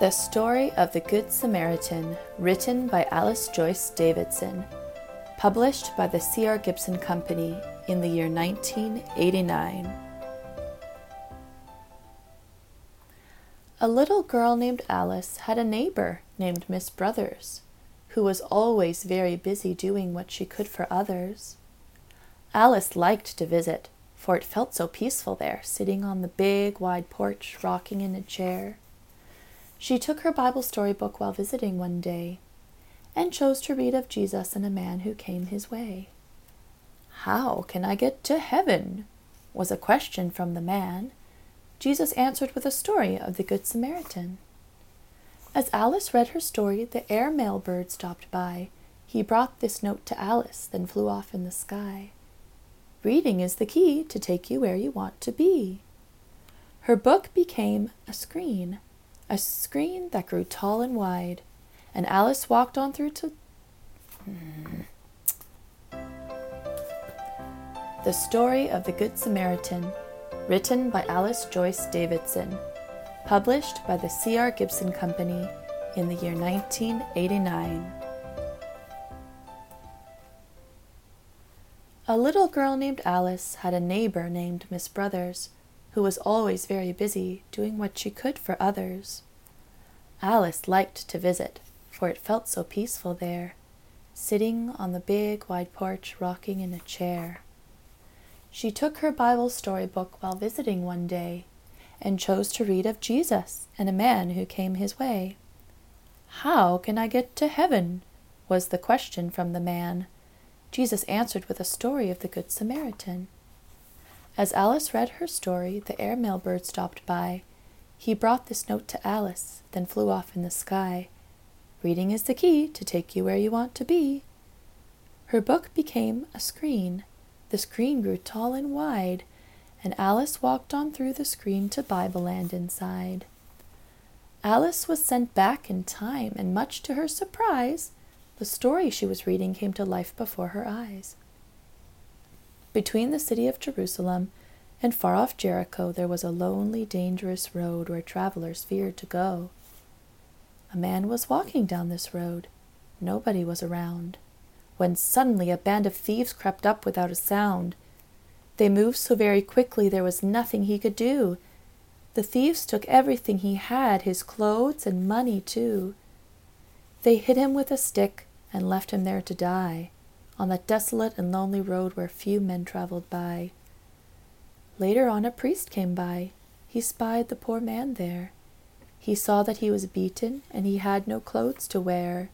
The Story of the Good Samaritan, written by Alice Joyce Davidson, published by the C.R. Gibson Company in the year 1989. A little girl named Alice had a neighbor named Miss Brothers, who was always very busy doing what she could for others. Alice liked to visit, for it felt so peaceful there, sitting on the big, wide porch, rocking in a chair. She took her Bible story book while visiting one day, and chose to read of Jesus and a man who came his way. How can I get to heaven? was a question from the man. Jesus answered with a story of the Good Samaritan. As Alice read her story, the air mail bird stopped by. He brought this note to Alice, then flew off in the sky. Reading is the key to take you where you want to be. Her book became a screen, a screen that grew tall and wide, and Alice walked on through to. The Story of the Good Samaritan, written by Alice Joyce Davidson, published by the C.R. Gibson Company in the year 1989. A little girl named Alice had a neighbor named Miss Brothers, who was always very busy doing what she could for others. Alice liked to visit, for it felt so peaceful there, sitting on the big wide porch rocking in a chair. She took her Bible story book while visiting one day, and chose to read of Jesus and a man who came his way. How can I get to heaven? was the question from the man Jesus answered with a story of the Good Samaritan. As Alice read her story, the airmail bird stopped by. He brought this note to Alice, then flew off in the sky. Reading is the key to take you where you want to be. Her book became a screen. The screen grew tall and wide, and Alice walked on through the screen to Bible Land inside. Alice was sent back in time, and much to her surprise, the story she was reading came to life before her eyes. Between the city of Jerusalem and far off Jericho there was a lonely, dangerous road where travelers feared to go. A man was walking down this road. Nobody was around. When suddenly a band of thieves crept up without a sound. They moved so very quickly there was nothing he could do. The thieves took everything he had, his clothes and money too. They hit him with a stick and left him there to die, on that desolate and lonely road where few men traveled by. Later on, a priest came by. He spied the poor man there. He saw that he was beaten and he had no clothes to wear.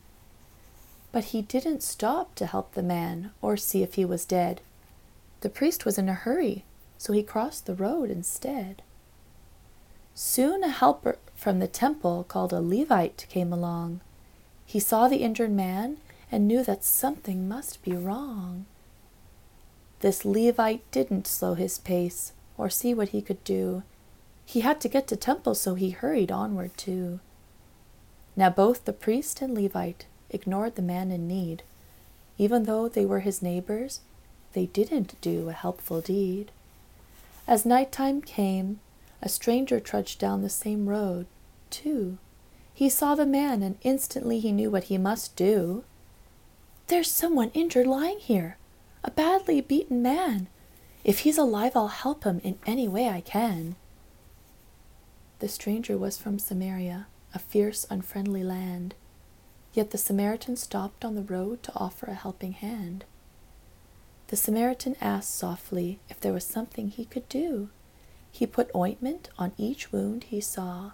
But he didn't stop to help the man or see if he was dead. The priest was in a hurry, so he crossed the road instead. Soon a helper from the temple called a Levite came along. He saw the injured man and knew that something must be wrong. This Levite didn't slow his pace or see what he could do. He had to get to temple, so he hurried onward too. Now both the priest and Levite ignored the man in need. Even though they were his neighbors, they didn't do a helpful deed. As night time came, a stranger trudged down the same road, too. He saw the man, and instantly he knew what he must do. There's someone injured lying here, a badly beaten man. If he's alive, I'll help him in any way I can. The stranger was from Samaria, a fierce, unfriendly land. Yet the Samaritan stopped on the road to offer a helping hand. The Samaritan asked softly if there was something he could do. He put ointment on each wound he saw,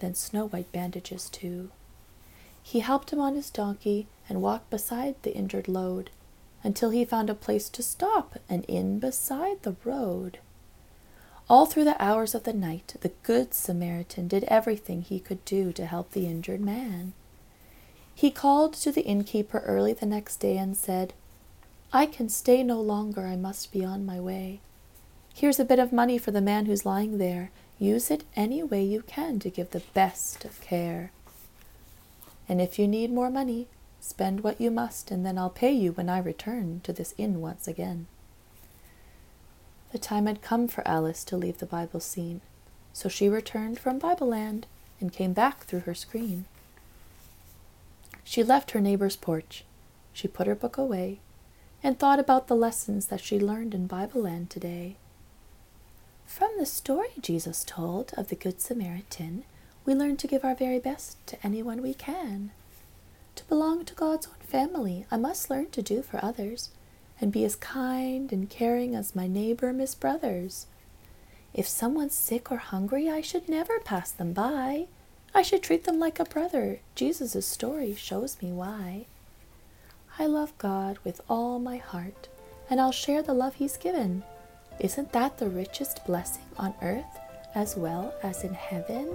then snow white bandages too. He helped him on his donkey and walked beside the injured load until he found a place to stop an inn beside the road. All through the hours of the night, the Good Samaritan did everything he could do to help the injured man. He called to the innkeeper early the next day and said, I can stay no longer, I must be on my way. Here's a bit of money for the man who's lying there. Use it any way you can to give the best of care. And if you need more money, Spend what you must, and then I'll pay you when I return to this inn once again. The time had come for Alice to leave the Bible scene, so she returned from Bible Land and came back through her screen. She left her neighbor's porch. She put her book away and thought about the lessons that she learned in Bible Land today. From the story Jesus told of the Good Samaritan, we learn to give our very best to anyone we can. To belong to God's own family, I must learn to do for others and be as kind and caring as my neighbor Miss Brothers. If someone's sick or hungry, I should never pass them by. I should treat them like a brother. Jesus' story shows me why. I love God with all my heart, and I'll share the love He's given. Isn't that the richest blessing on earth as well as in heaven?